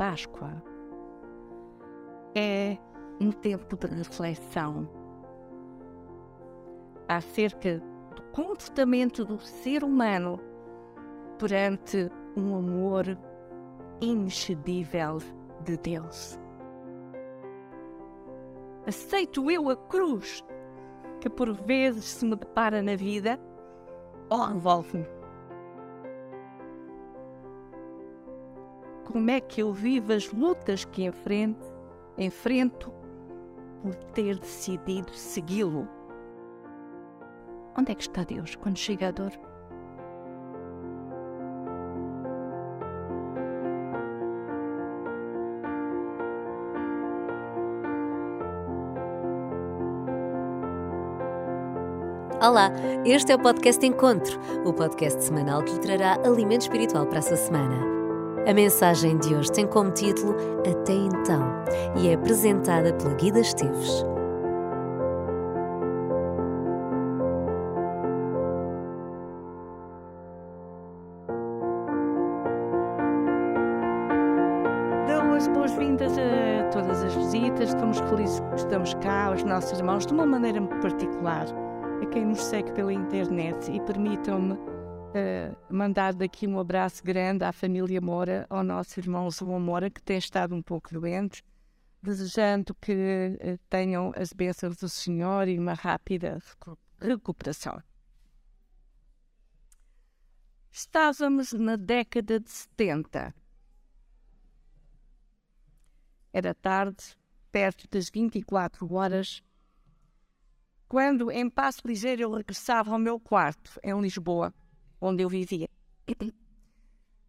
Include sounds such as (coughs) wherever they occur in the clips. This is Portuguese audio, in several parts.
Páscoa é um tempo de reflexão acerca do comportamento do ser humano perante um amor inexcedível de Deus. Aceito eu a cruz que por vezes se me depara na vida ou revolve-me? Como é que eu vivo as lutas que enfrento, enfrento por ter decidido segui-lo? Onde é que está Deus quando chega a dor? Olá, este é o podcast Encontro, o podcast semanal que lhe trará alimento espiritual para a sua semana. A mensagem de hoje tem como título Até Então e é apresentada pela Guida Esteves. Dão as boas-vindas a todas as visitas, estamos felizes que estamos cá, os nossos irmãos, de uma maneira particular a quem nos segue pela internet e permitam-me uh, mandar daqui um abraço grande à família Moura, ao nosso irmão João Moura, que tem estado um pouco doente, desejando que uh, tenham as bênçãos do Senhor e uma rápida recuperação. Estávamos na década de 70. Era tarde, perto das 24 horas, quando, em passo ligeiro, eu regressava ao meu quarto, em Lisboa, onde eu vivia. (coughs)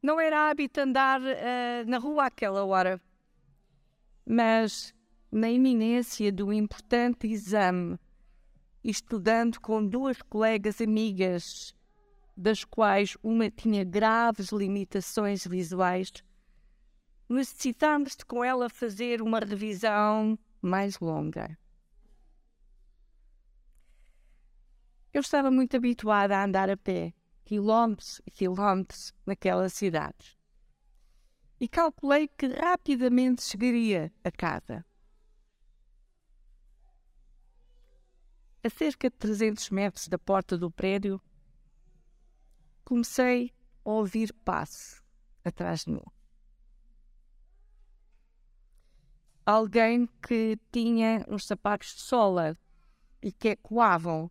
Não era hábito andar uh, na rua àquela hora, mas na iminência do importante exame, estudando com duas colegas amigas, das quais uma tinha graves limitações visuais, necessitámos de com ela fazer uma revisão mais longa. Eu estava muito habituada a andar a pé, quilómetros e quilómetros naquela cidade. E calculei que rapidamente chegaria a casa. A cerca de 300 metros da porta do prédio, comecei a ouvir passo atrás de mim. Alguém que tinha uns sapatos de sola e que ecoavam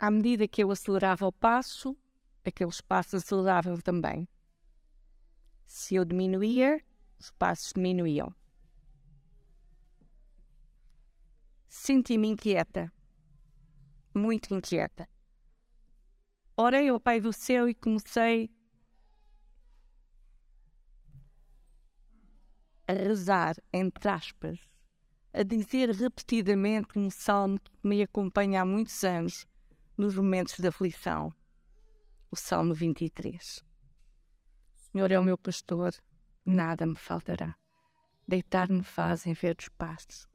à medida que eu acelerava o passo, aqueles passos aceleravam também. Se eu diminuía, os passos diminuíam. Senti-me inquieta, muito inquieta. Orei ao Pai do Céu e comecei a rezar, entre aspas, a dizer repetidamente um salmo que me acompanha há muitos anos nos momentos de aflição. O Salmo 23. O Senhor é o meu pastor, nada me faltará. Deitar-me faz em verdes pastos.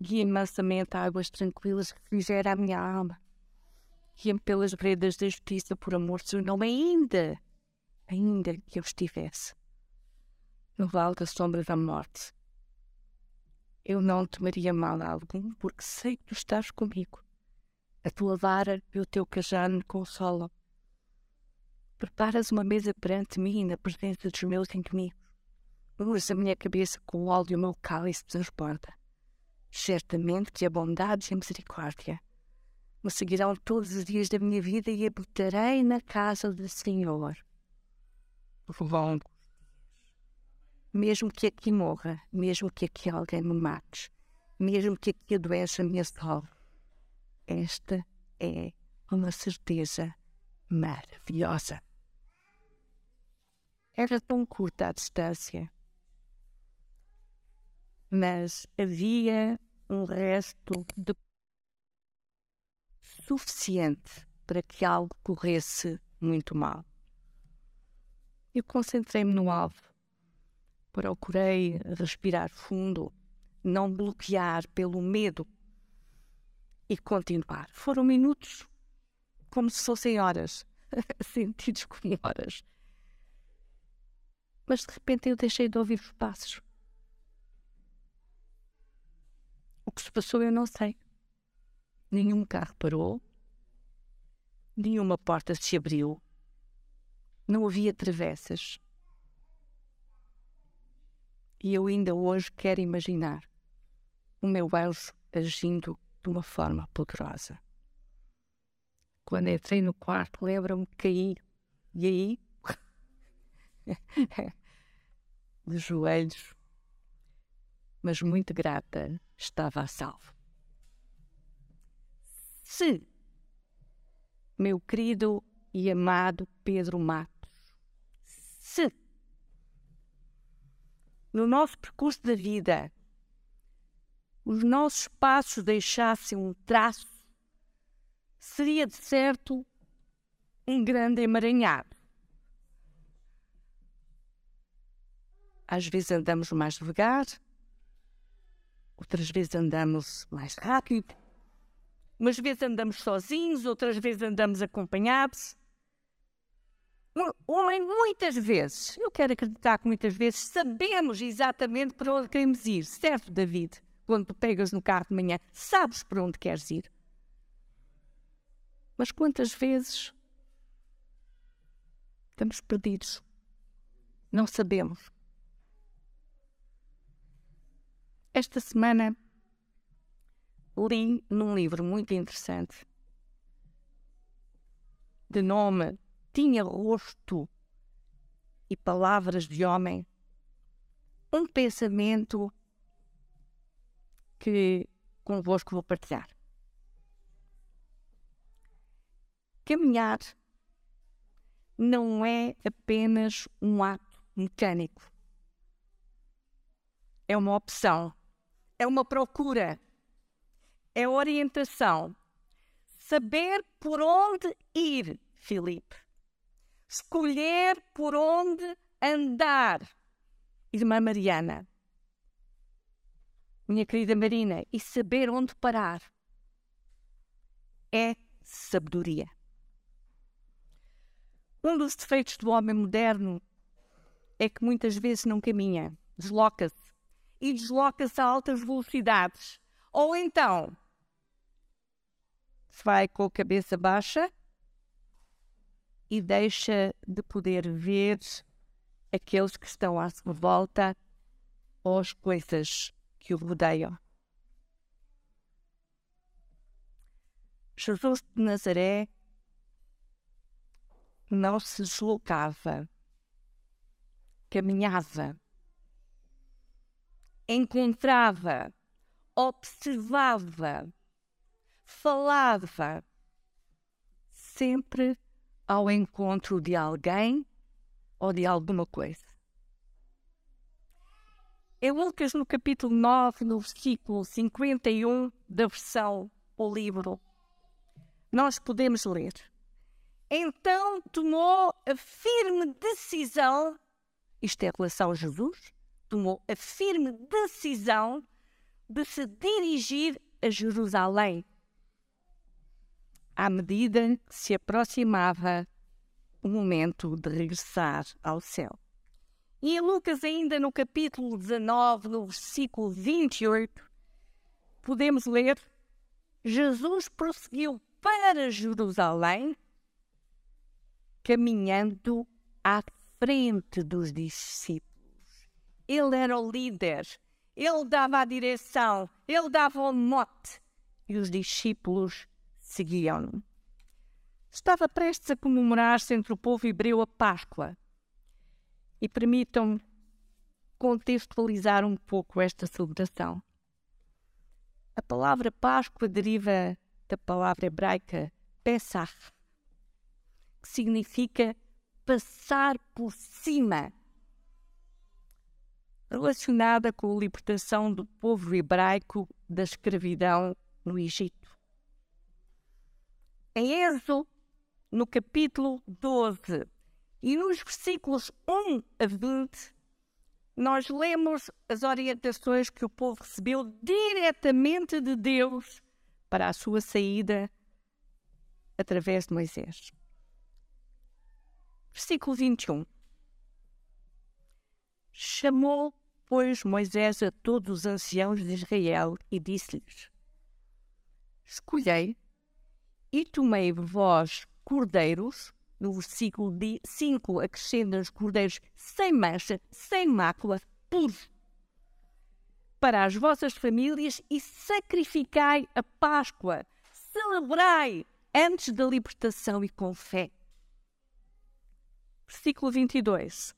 Guia-me mansamente a águas tranquilas, refrigera a minha alma. Guia-me pelas veredas da justiça por amor do seu nome, ainda, ainda que eu estivesse no vale da sombra da morte. Eu não temeria mal algum, porque sei que tu estás comigo. A tua vara e o teu cajado me consolam. Preparas uma mesa perante mim na presença dos meus inimigos. Unges a minha cabeça com óleo e o meu cálice transborda. Certamente que a bondade e a misericórdia me seguirão todos os dias da minha vida e habitarei na casa do Senhor por mesmo que aqui morra, mesmo que aqui alguém me mate, mesmo que aqui a doença me assolve, esta é uma certeza maravilhosa. Era tão curta a distância, mas havia um resto de suficiente para que algo corresse muito mal. Eu concentrei-me no alvo. Procurei respirar fundo, não bloquear pelo medo e continuar. Foram minutos como se fossem horas. (laughs) sentidos como horas. Mas de repente eu deixei de ouvir os passos. O que se passou eu não sei. Nenhum carro parou, nenhuma porta se abriu, não havia travessas. E eu ainda hoje quero imaginar o meu anjo agindo de uma forma poderosa. Quando entrei no quarto, lembro-me que caí. E aí, (laughs) de joelhos, mas muito grata, estava a salvo. Se, meu querido e amado Pedro Matos, se no nosso percurso da vida os nossos passos deixassem um traço, seria de certo um grande emaranhado. Às vezes andamos mais devagar, outras vezes andamos mais rápido, umas vezes andamos sozinhos, outras vezes andamos acompanhados. Muitas vezes, eu quero acreditar que muitas vezes sabemos exatamente para onde queremos ir, certo, David? Quando pegas no carro de manhã, sabes para onde queres ir. Mas quantas vezes estamos perdidos? Não sabemos. Esta semana li num livro muito interessante de nome Tinha Rosto e Palavras de Homem um pensamento que convosco vou partilhar. Caminhar não é apenas um ato mecânico. É uma opção é uma procura, é orientação. Saber por onde ir, Filipe. Escolher por onde andar, irmã Mariana. Minha querida Marina, e saber onde parar é sabedoria. Um dos defeitos do homem moderno é que muitas vezes não caminha, desloca-se e desloca-se a altas velocidades. Ou então vai com a cabeça baixa e deixa de poder ver aqueles que estão à sua volta ou as coisas que o rodeiam. Jesus de Nazaré não se deslocava, caminhava encontrava, observava, falava, sempre ao encontro de alguém ou de alguma coisa. Em Lucas, no capítulo 9, no versículo 51 da versão o livro, nós podemos ler. Então tomou a firme decisão, isto é relação a Jesus, tomou a firme decisão de se dirigir a Jerusalém, à medida que se aproximava o momento de regressar ao céu. E em Lucas, ainda no capítulo 19, no versículo 28, podemos ler: Jesus prosseguiu para Jerusalém, caminhando à frente dos discípulos. Ele era o líder, ele dava a direção, ele dava o mote e os discípulos seguiam-no. Estava prestes a comemorar-se entre o povo hebreu a Páscoa. E permitam-me contextualizar um pouco esta celebração. A palavra Páscoa deriva da palavra hebraica Pesach, que significa passar por cima relacionada com a libertação do povo hebraico da escravidão no Egito. Em Êxodo, no capítulo 12 e nos versículos 1 a 20, nós lemos as orientações que o povo recebeu diretamente de Deus para a sua saída através de Moisés. Versículo 21. Chamou, pois, Moisés a todos os anciãos de Israel e disse-lhes: Escolhei e tomei vós cordeiros, no versículo 5 acrescenta os cordeiros sem mancha, sem mácula, puros, para as vossas famílias e sacrificai a Páscoa, celebrai antes da libertação e com fé. Versículo 22.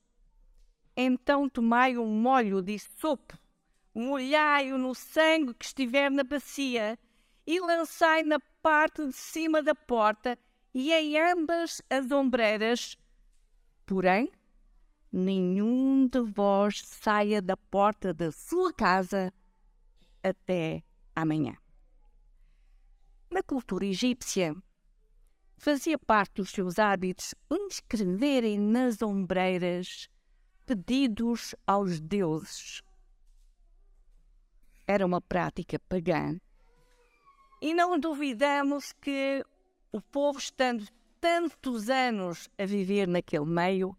Então tomai um molho de sopo, molhai-o no sangue que estiver na bacia e lançai na parte de cima da porta e em ambas as ombreiras. Porém, nenhum de vós saia da porta da sua casa até amanhã. Na cultura egípcia, fazia parte dos seus hábitos inscreverem nas ombreiras pedidos aos deuses. Era uma prática pagã. E não duvidamos que o povo, estando tantos anos a viver naquele meio,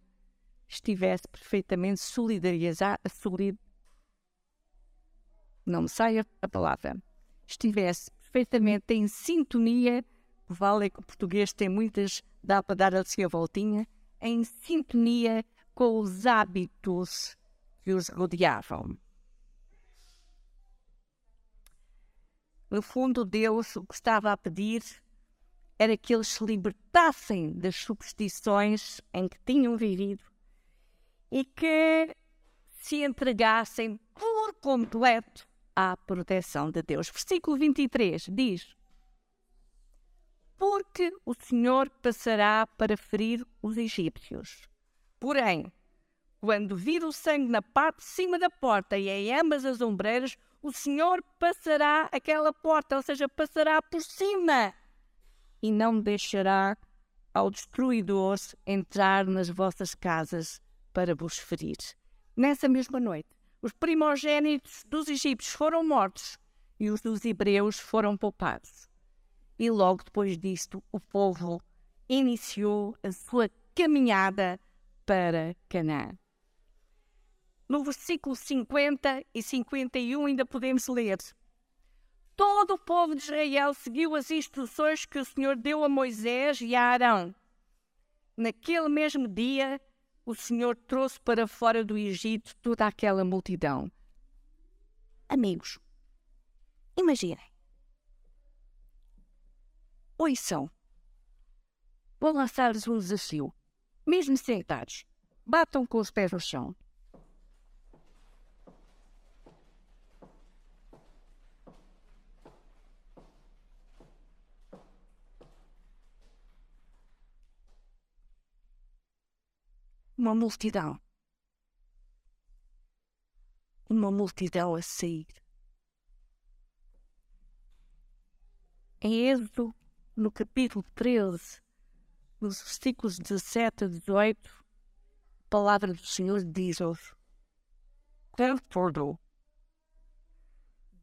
estivesse perfeitamente solidarizado, solid... não me saia a palavra, estivesse perfeitamente em sintonia, vale é que o português tem muitas, dá para dar assim a voltinha, em sintonia com os hábitos que os rodeavam. No fundo, Deus o que estava a pedir era que eles se libertassem das superstições em que tinham vivido e que se entregassem por completo à proteção de Deus. Versículo 23 diz: Porque o Senhor passará para ferir os egípcios Porém, quando vir o sangue na parte de cima da porta e em ambas as ombreiras, o Senhor passará aquela porta, ou seja, passará por cima e não deixará ao destruidor entrar nas vossas casas para vos ferir. Nessa mesma noite, os primogênitos dos egípcios foram mortos e os dos hebreus foram poupados. E logo depois disto, o povo iniciou a sua caminhada para Canaã. No versículo 50 e 51 ainda podemos ler: Todo o povo de Israel seguiu as instruções que o Senhor deu a Moisés e a Arão. Naquele mesmo dia, o Senhor trouxe para fora do Egito toda aquela multidão. Amigos, imaginem. Ouçam. Vou lançar-lhes um desafio mesmo sentados, batam com os pés no chão. Uma multidão. Uma multidão a sair. Em Êxodo, no capítulo 13, nos versículos 17 a 18, a palavra do Senhor diz-nos: Confortou.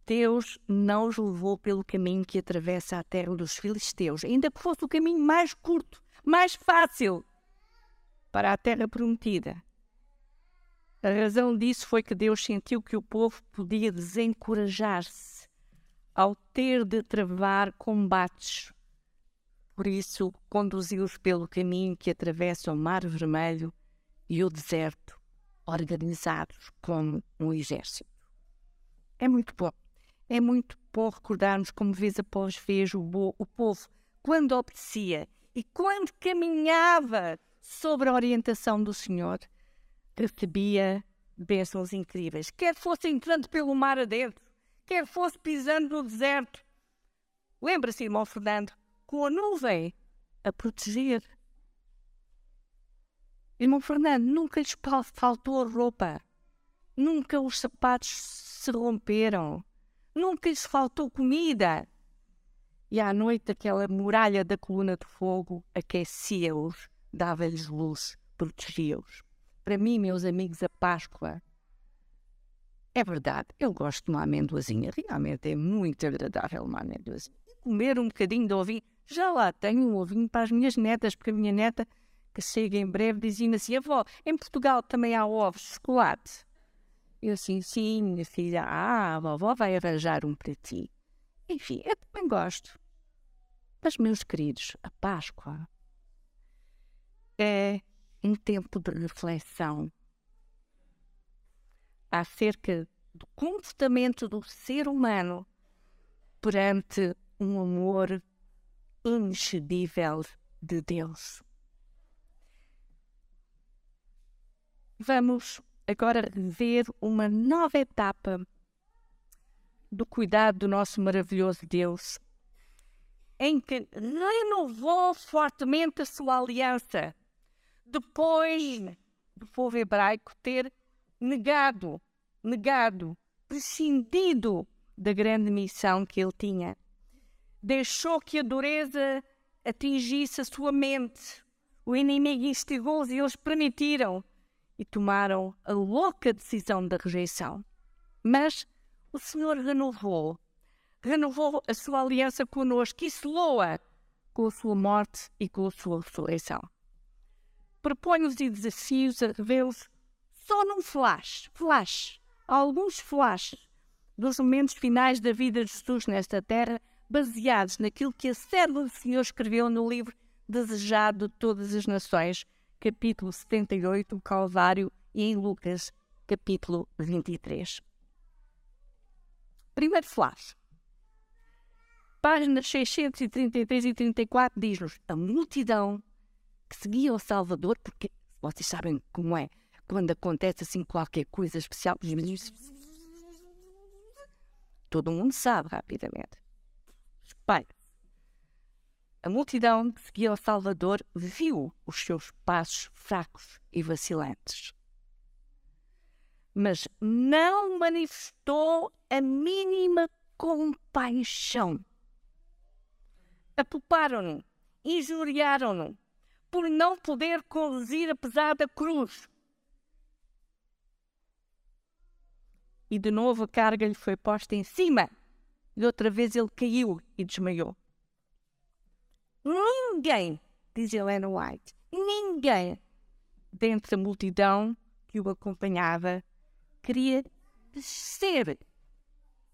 Deus não os levou pelo caminho que atravessa a terra dos filisteus, ainda que fosse o caminho mais curto, mais fácil para a terra prometida. A razão disso foi que Deus sentiu que o povo podia desencorajar-se ao ter de travar combates por isso, conduziu-os pelo caminho que atravessa o Mar Vermelho e o deserto, organizados como um exército. É muito bom. É muito bom recordarmos como vez após vez o, o povo, quando obedecia e quando caminhava sobre a orientação do Senhor, recebia bênçãos incríveis. Quer fosse entrando pelo mar adentro, quer fosse pisando no deserto. Lembra-se, irmão Fernando, com a nuvem a proteger. Irmão Fernando, nunca lhes faltou roupa, nunca os sapatos se romperam, nunca lhes faltou comida. E à noite aquela muralha da coluna de fogo aquecia-os, dava-lhes luz, protegia-os. Para mim, meus amigos, a Páscoa é verdade, eu gosto de uma amendoazinha, realmente é muito agradável uma amendoazinha. comer um bocadinho de ovinho já lá tenho um ovinho para as minhas netas, porque a minha neta que chega em breve, dizia-me assim: avó, em Portugal também há ovos de chocolate. Eu assim, sim, minha filha, ah, a vovó vai arranjar um para ti. Enfim, eu também gosto. Mas, meus queridos, a Páscoa é um tempo de reflexão acerca do comportamento do ser humano perante um amor inexcedível de Deus. Vamos agora ver uma nova etapa do cuidado do nosso maravilhoso Deus, em que renovou fortemente a sua aliança, depois do povo hebraico ter negado, negado, prescindido da grande missão que ele tinha. Deixou que a dureza atingisse a sua mente. O inimigo instigou-os e eles permitiram e tomaram a louca decisão da rejeição. Mas o Senhor renovou, renovou a sua aliança conosco e selou-a com a sua morte e com a sua ressurreição. Proponho-vos e desafios a revê-los só num flash, flash, alguns flashes dos momentos finais da vida de Jesus nesta terra, baseados naquilo que a serva do Senhor escreveu no livro Desejado de Todas as Nações, capítulo 78, o Calvário, e em Lucas, capítulo 23. Primeiro flash. Páginas 633 e 34 diz-nos a multidão seguia o Salvador, porque vocês sabem como é, quando acontece assim qualquer coisa especial, todo mundo sabe rapidamente. Espalha. A multidão que seguia o Salvador viu os seus passos fracos e vacilantes. Mas não manifestou a mínima compaixão. Apuparam-no, injuriaram-no, por não poder conduzir a pesada cruz. e de novo a carga lhe foi posta em cima. E outra vez ele caiu e desmaiou. Ninguém, diz Helena White, ninguém dentro da multidão que o acompanhava queria descer,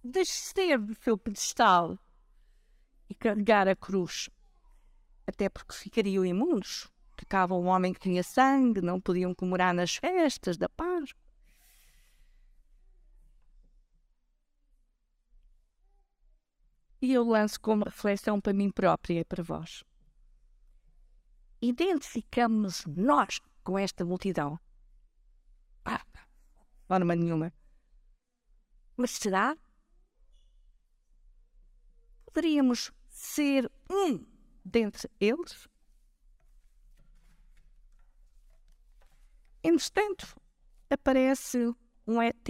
descer do seu pedestal e carregar a cruz. Até porque ficariam imundos. Ficava um homem que tinha sangue, não podiam comemorar nas festas da Páscoa. e eu lanço como reflexão para mim própria e para vós. Identificamos nós com esta multidão? Ah, forma nenhuma. Mas será? Poderíamos ser um dentre eles? Entretanto, aparece um ET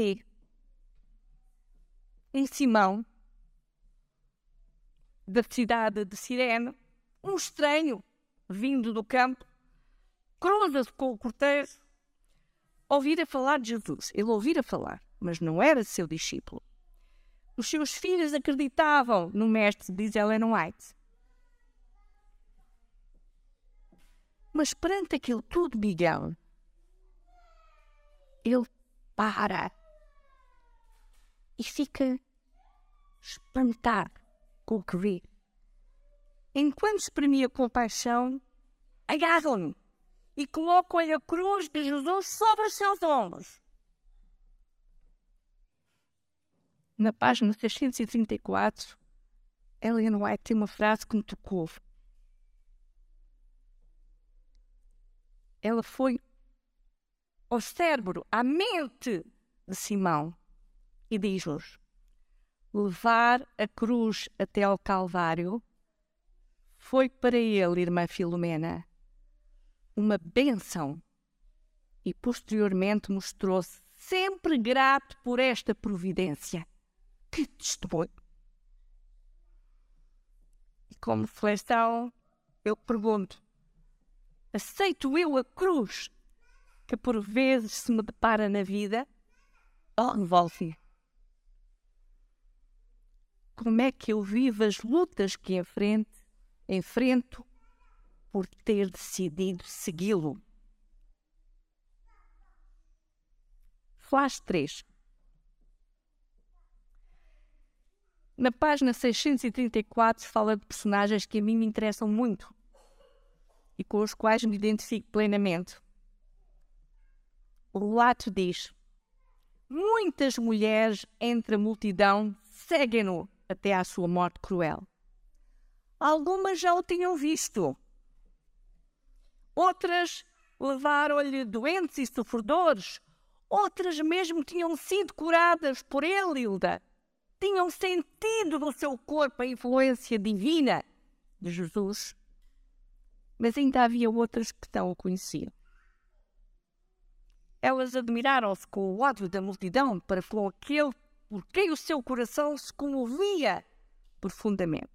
em Simão da cidade de Sirene, um estranho vindo do campo, cruza-se com o cortejo, ouvira falar de Jesus. Ele ouvira falar, mas não era seu discípulo. Os seus filhos acreditavam no mestre, diz Ellen White. Mas perante aquilo tudo, Miguel, ele para e fica espantado com o que vê. Enquanto exprimia compaixão, agarram-no e colocam-lhe a cruz de Jesus sobre os seus ombros. Na página 634, Ellen White tem uma frase que me tocou. Ela foi ao cérebro, à mente de Simão e diz-nos: levar a cruz até ao Calvário foi para ele, irmã Filomena, uma bênção e posteriormente mostrou-se sempre grato por esta providência. Que testemunho! E como reflexão, eu pergunto: aceito eu a cruz que por vezes se me depara na vida? Oh, Wolfie, como é que eu vivo as lutas que enfrento, enfrento por ter decidido segui-lo. Flash 3. Na página 634 fala de personagens que a mim me interessam muito e com os quais me identifico plenamente. O relato diz: Muitas mulheres entre a multidão seguem-no até à sua morte cruel. Algumas já o tinham visto. Outras levaram-lhe doentes e sofredores. Outras mesmo tinham sido curadas por ele, Hilda. Tinham sentido no seu corpo a influência divina de Jesus. Mas ainda havia outras que não o conheciam. Elas admiraram-se com o ódio da multidão para com aquele por quem o seu coração se comovia profundamente.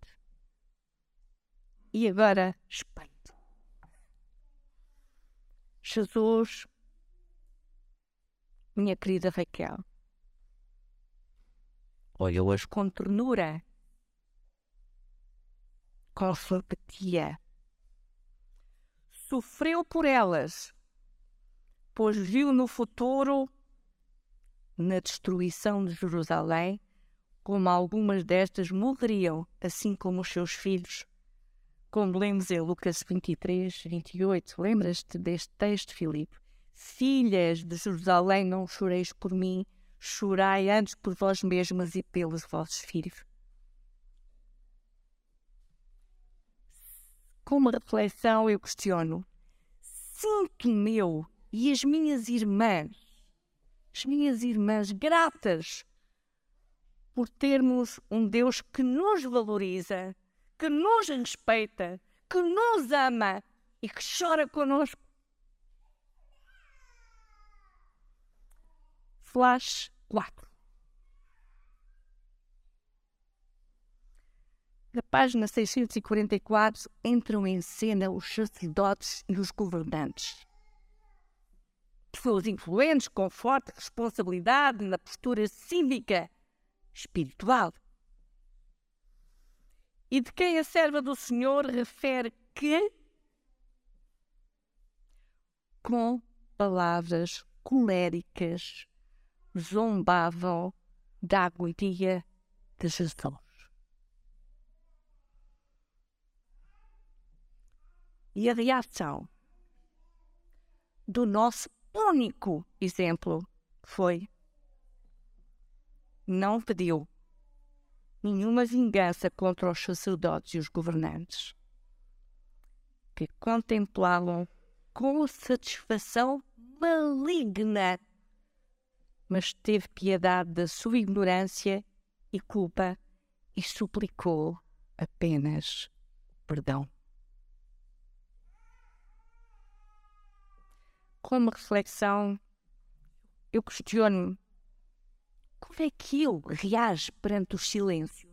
E agora, espanto. Jesus, minha querida Raquel, olha hoje com ternura, com simpatia, sofreu por elas pois viu no futuro, na destruição de Jerusalém, como algumas destas morreriam, assim como os seus filhos. Como lemos em Lucas 23, 28. Lembras-te deste texto, Filipe? Filhas de Jerusalém, não choreis por mim, chorai antes por vós mesmas e pelos vossos filhos. Com uma reflexão, eu questiono: sinto meu e as minhas irmãs, as minhas irmãs gratas por termos um Deus que nos valoriza, que nos respeita, que nos ama e que chora conosco. Flash 4. Na página 644 entram em cena os sacerdotes e os governantes pessoas influentes, com forte responsabilidade na postura cívica, espiritual. E de quem a serva do Senhor refere que, com palavras coléricas, zombavam da agonia de Jesus. E a reação do nosso único exemplo foi não pediu nenhuma vingança contra os sacerdotes e os governantes, que contemplavam com satisfação maligna, mas teve piedade da sua ignorância e culpa e suplicou apenas perdão. Como reflexão, eu questiono-me como é que eu reage perante os silêncios?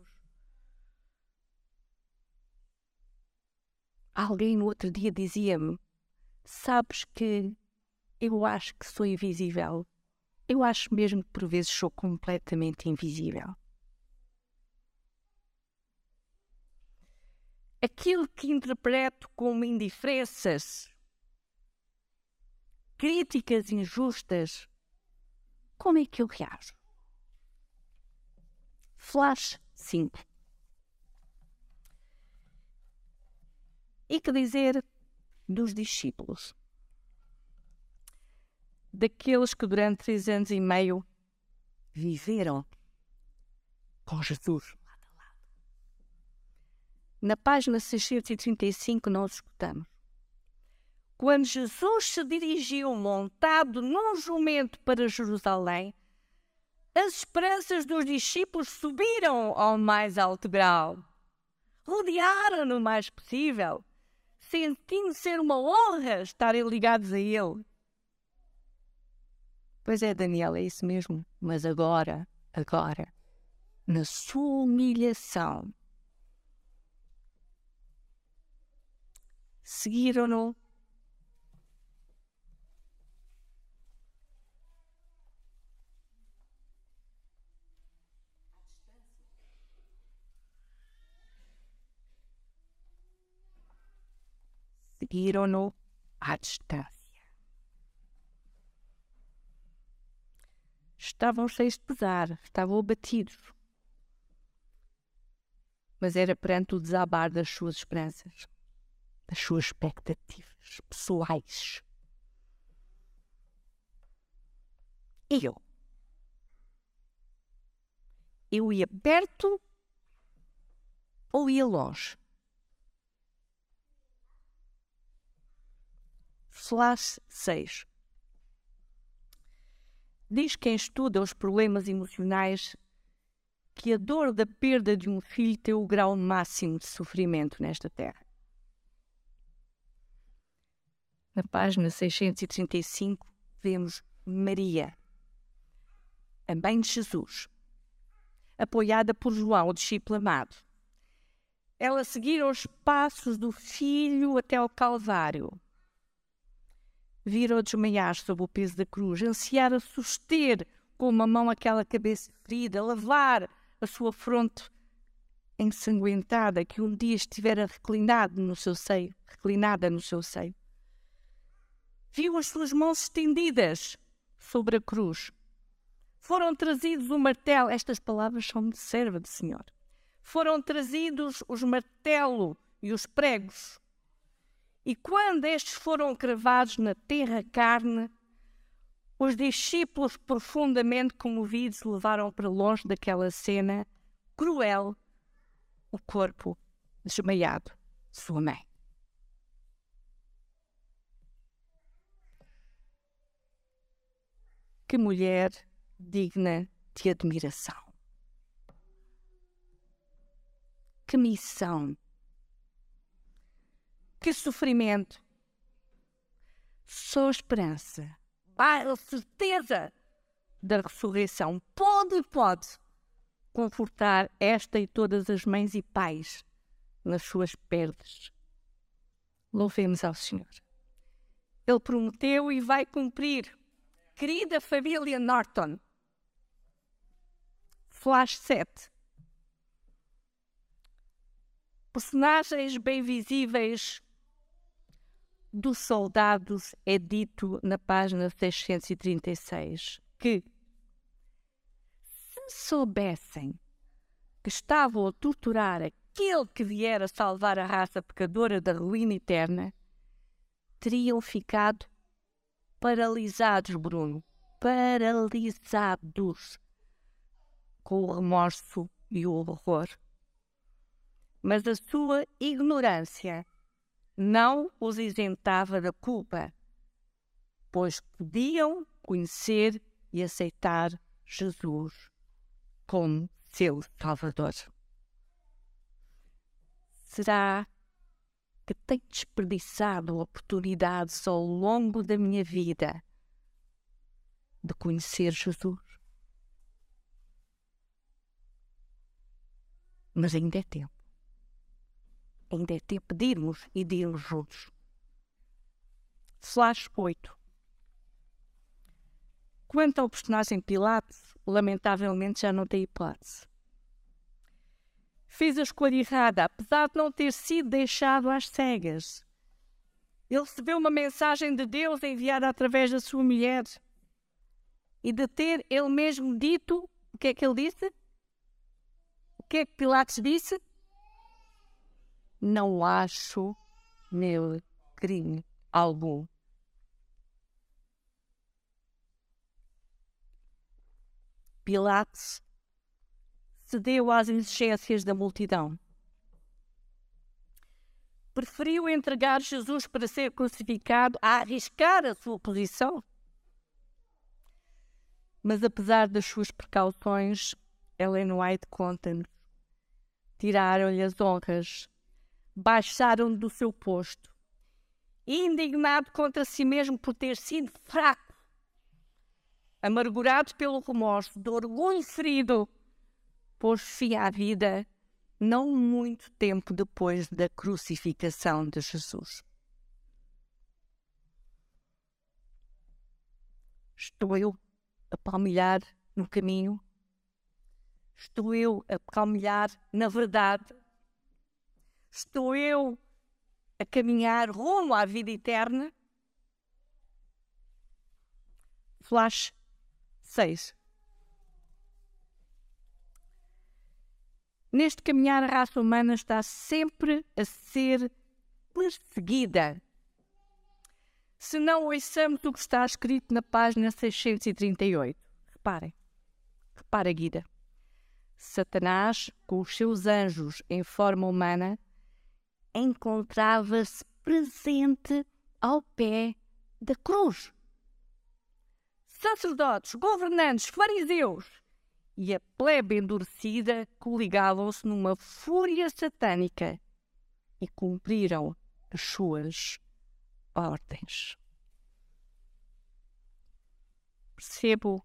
Alguém no outro dia dizia-me: Sabes que eu acho que sou invisível. Eu acho mesmo que por vezes sou completamente invisível. Aquilo que interpreto como indiferenças críticas injustas, como é que eu reajo? Flash 5. E que dizer dos discípulos? Daqueles que durante três anos e meio viveram com Jesus. Na página 635 nós escutamos quando Jesus se dirigiu montado num jumento para Jerusalém, as esperanças dos discípulos subiram ao mais alto grau. Rodearam-no o mais possível, sentindo ser uma honra estarem ligados a ele. Pois é, Daniel, é isso mesmo. Mas agora, agora, na sua humilhação, seguiram-no seguiram-no à distância. Estavam cheios de pesar, estavam abatidos. Mas era perante o desabar das suas esperanças, das suas expectativas pessoais. E eu? Eu ia perto ou ia longe? Flash 6 Diz quem estuda os problemas emocionais que a dor da perda de um filho tem o grau máximo de sofrimento nesta terra. Na página 635 vemos Maria, a mãe de Jesus, apoiada por João, o discípulo amado. Ela seguira os passos do filho até ao Calvário Vira-o desmaiar sob o peso da cruz, ansiar a suster com uma mão aquela cabeça ferida, lavar a sua fronte ensanguentada que um dia estivera reclinado no seu seio, reclinada no seu seio. Viu as suas mãos estendidas sobre a cruz. Foram trazidos o martelo, estas palavras são de serva do Senhor. Foram trazidos os martelo e os pregos e quando estes foram cravados na terra carne, os discípulos, profundamente comovidos, levaram para longe daquela cena cruel o corpo desmaiado de sua mãe. Que mulher digna de admiração. Que missão que sofrimento. Só esperança, a certeza da ressurreição pode, pode confortar esta e todas as mães e pais nas suas perdas. Louvemos ao Senhor. Ele prometeu e vai cumprir. Querida família Norton, Flash 7. Personagens bem visíveis dos soldados é dito na página 636 que, se soubessem que estavam a torturar aquele que viera salvar a raça pecadora da ruína eterna, teriam ficado paralisados, Bruno, paralisados com o remorso e o horror. Mas a sua ignorância não os isentava da culpa, pois podiam conhecer e aceitar Jesus como seu Salvador. Será que tenho desperdiçado oportunidades ao longo da minha vida de conhecer Jesus? Mas ainda é tempo ainda é tempo de irmos e de irmos juntos. Flash 8. Quanto ao personagem Pilatos, lamentavelmente já não tem hipótese. Fez a escolha errada, apesar de não ter sido deixado às cegas. Ele recebeu uma mensagem de Deus enviada através da sua mulher e de ter ele mesmo dito o que é que ele disse? O que é que Pilatos disse? Não acho nele crime algum. Pilatos cedeu às exigências da multidão. Preferiu entregar Jesus para ser crucificado a arriscar a sua posição. Mas apesar das suas precauções, Ellen White conta-nos, tiraram-lhe as honras baixaram do seu posto. Indignado contra si mesmo por ter sido fraco, amargurado pelo remorso, do orgulho ferido, pôs fim à vida não muito tempo depois da crucificação de Jesus. Estou eu a palmilhar no caminho? Estou eu a palmilhar na verdade? Estou eu a caminhar rumo à vida eterna. Flash 6. Neste caminhar, a raça humana está sempre a ser perseguida. Se não ouçamos o que está escrito na página 638. Reparem. Repara, Guida. Satanás, com os seus anjos em forma humana, encontrava-se presente ao pé da cruz. Sacerdotes, governantes, fariseus e a plebe endurecida coligavam-se numa fúria satânica e cumpriram as suas ordens. Percebo.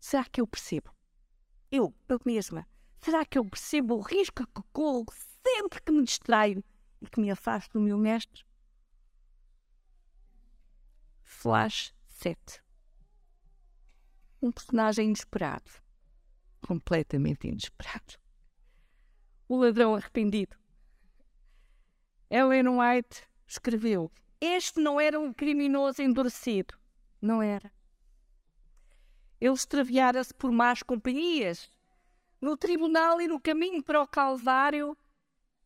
Será que eu percebo? Eu, eu mesma. Será que eu percebo o risco que corro sempre que me distraio e que me afasto do meu mestre? Flash 7 um personagem inesperado. Completamente inesperado. O ladrão arrependido. Ellen White escreveu: Este não era um criminoso endurecido. Não era. Ele extraviara-se por más companhias. No tribunal e no caminho para o Calvário,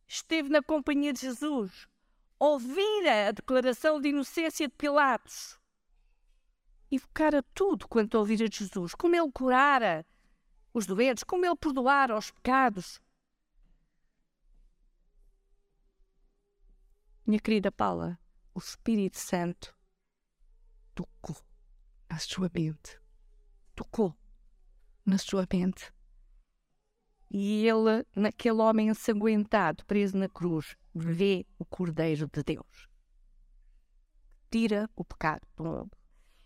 esteve na companhia de Jesus. Ouvira a declaração de inocência de Pilatos evocara tudo quanto ouvira de Jesus, como ele curara os doentes, como ele perdoara os pecados. Minha querida Paula, o Espírito Santo tocou na sua mente. Tocou na sua mente. E ele, naquele homem ensanguentado, preso na cruz, vê o Cordeiro de Deus. Tira o pecado do mundo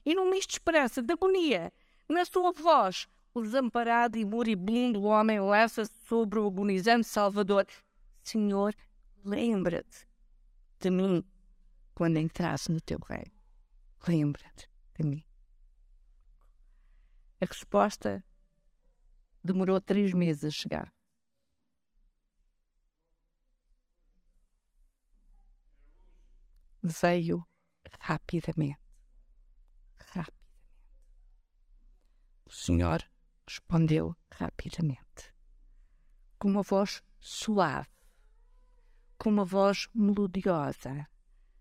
e num misto de esperança, de agonia, na sua voz, o desamparado e moribundo homem lança-se sobre o agonizante Salvador. Senhor, lembra-te de mim quando entrasse no teu reino. Lembra-te de mim. A resposta demorou três meses a chegar. Veio rapidamente rapidamente. O senhor respondeu rapidamente, com uma voz suave, com uma voz melodiosa,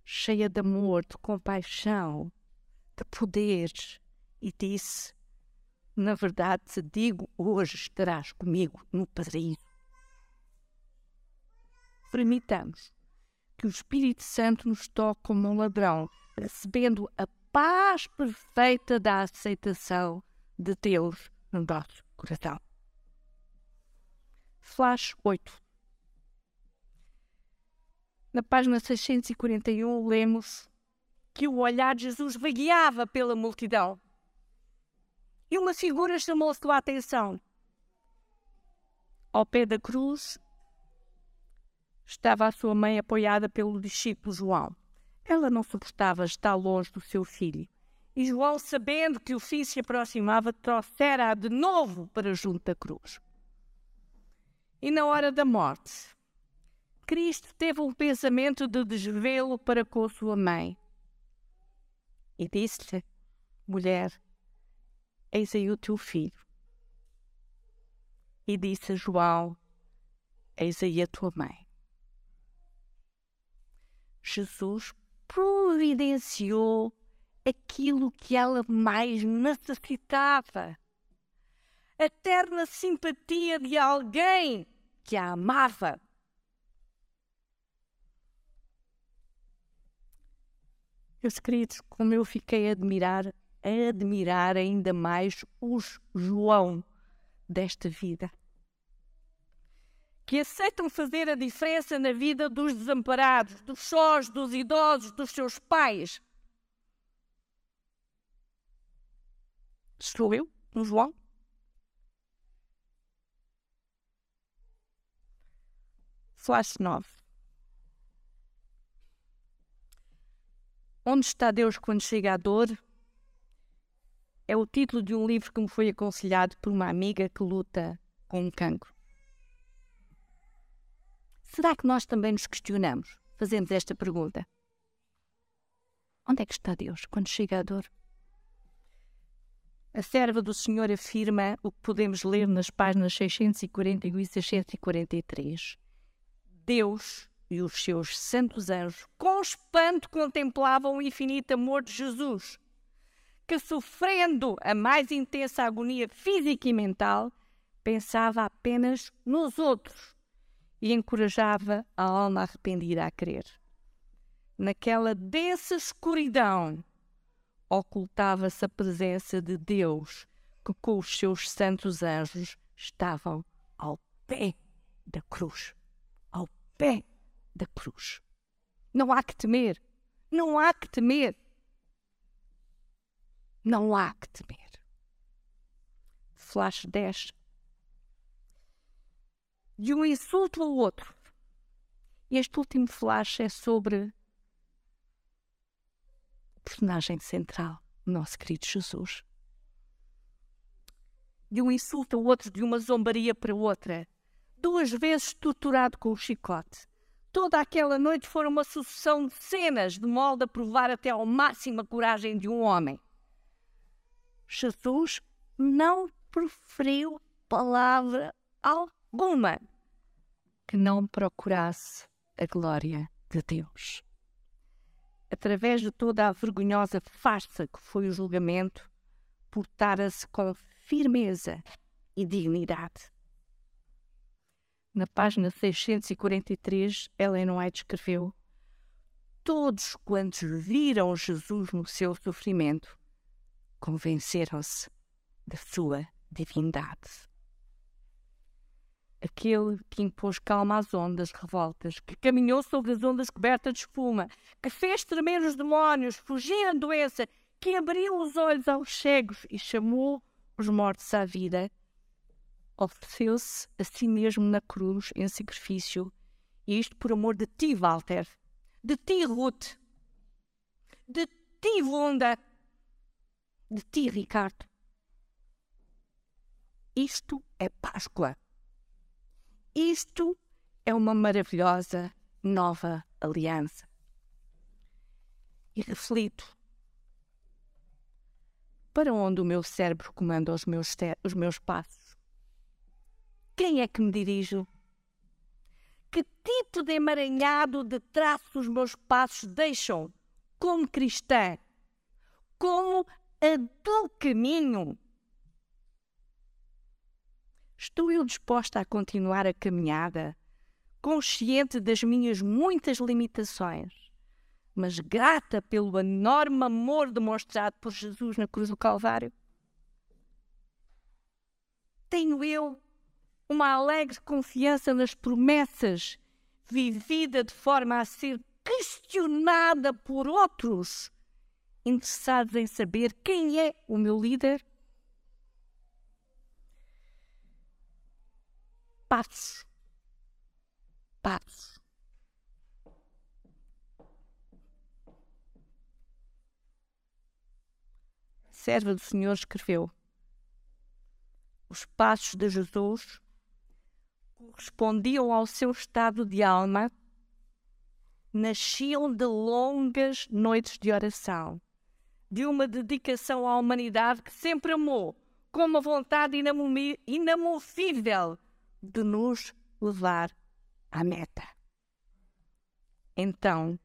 cheia de amor, de compaixão, de poder, e disse: Na verdade te digo, hoje estarás comigo no paraíso. Permitamos que o Espírito Santo nos toque como um ladrão, recebendo a paz perfeita da aceitação de Deus no nosso coração. Flash 8. Na página 641 lemos que o olhar de Jesus vagueava pela multidão. E uma figura chamou sua atenção. Ao pé da cruz estava a sua mãe apoiada pelo discípulo João. Ela não suportava estar longe do seu filho. E João, sabendo que o filho se aproximava, trouxera-a de novo para junto da cruz. E na hora da morte, Cristo teve um pensamento de desvelo para com sua mãe. E disse-lhe: Mulher, eis aí o teu filho. E disse a João: Eis aí a tua mãe. Jesus providenciou aquilo que ela mais necessitava. A terna simpatia de alguém que a amava. Meus queridos, como eu fiquei a admirar, a admirar ainda mais os João desta vida que aceitam fazer a diferença na vida dos desamparados, dos sós, dos idosos, dos seus pais. Sou eu, um João? Flash 9. Onde está Deus quando chega a dor? É o título de um livro que me foi aconselhado por uma amiga que luta com um cancro. Será que nós também nos questionamos? fazemos esta pergunta: Onde é que está Deus quando chega a dor? A serva do Senhor afirma o que podemos ler nas páginas 641 e 643. Deus e os seus santos anjos com espanto contemplavam o infinito amor de Jesus, que sofrendo a mais intensa agonia física e mental, pensava apenas nos outros e encorajava a alma arrependida a crer. Naquela densa escuridão, ocultava-se a presença de Deus, que com os seus santos anjos estavam ao pé da cruz. Ao pé da cruz. Não há que temer. Não há que temer. Não há que temer. Flash 10. De um insulto ao outro. Este último flash é sobre personagem central, nosso querido Jesus. De um insulto ao outro, de uma zombaria para outra, duas vezes torturado com o chicote. Toda aquela noite foram uma sucessão de cenas, de modo a provar até ao máximo a coragem de um homem. Jesus não proferiu palavra alguma que não procurasse a glória de Deus através de toda a vergonhosa farsa que foi o julgamento, portara-se com firmeza e dignidade. Na página 643, Ellen White escreveu: Todos quantos viram Jesus no seu sofrimento convenceram-se da sua divindade. Aquele que impôs calma às ondas revoltas, que caminhou sobre as ondas cobertas de espuma, que fez tremer os demónios, fugir a doença, que abriu os olhos aos cegos e chamou os mortos à vida, ofereceu-se a si mesmo na cruz em sacrifício, e isto por amor de ti, Walter, de ti, Ruth, de ti, Wanda, de ti, Ricardo. Isto é Páscoa. Isto é uma maravilhosa nova aliança. E reflito. Para onde o meu cérebro comanda os meus, os meus passos? Quem é que me dirijo? Que tipo de emaranhado de traços os meus passos deixam como cristã? Como do caminho? Estou eu disposta a continuar a caminhada, consciente das minhas muitas limitações, mas grata pelo enorme amor demonstrado por Jesus na cruz do Calvário? Tenho eu uma alegre confiança nas promessas, vivida de forma a ser questionada por outros, interessados em saber quem é o meu líder? passos. Passos. Serva do Senhor escreveu: Os passos de Jesus correspondiam ao seu estado de alma, nasciam de longas noites de oração, de uma dedicação à humanidade que sempre amou, com uma vontade inamovível de nos levar à meta. Então,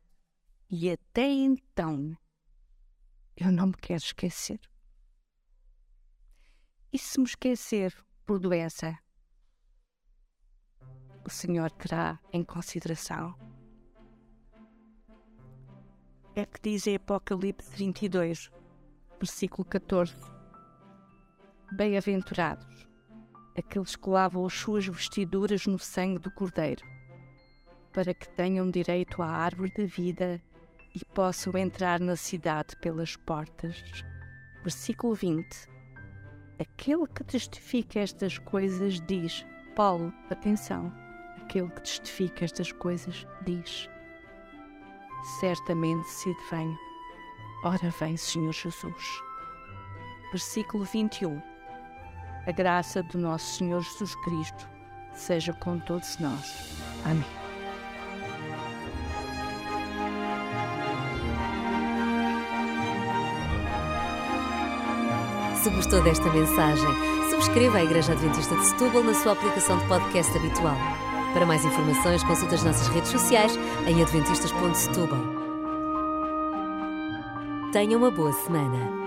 e até então, eu não me quero esquecer. E se me esquecer por doença, o Senhor terá em consideração. É que diz em Apocalipse 22, versículo 14: Bem-aventurados aqueles que lavam as suas vestiduras no sangue do Cordeiro, para que tenham direito à árvore da vida e possam entrar na cidade pelas portas. Versículo 20. Aquele que testifica estas coisas diz: Paulo, atenção, aquele que testifica estas coisas diz: certamente se vem. Ora vem, Senhor Jesus. Versículo 21. A graça do nosso Senhor Jesus Cristo seja com todos nós. Amém. Se gostou desta mensagem, subscreva a Igreja Adventista de Setúbal na sua aplicação de podcast habitual para mais informações, consulte as nossas redes sociais em adventistas.setúbal. Tenha uma boa semana.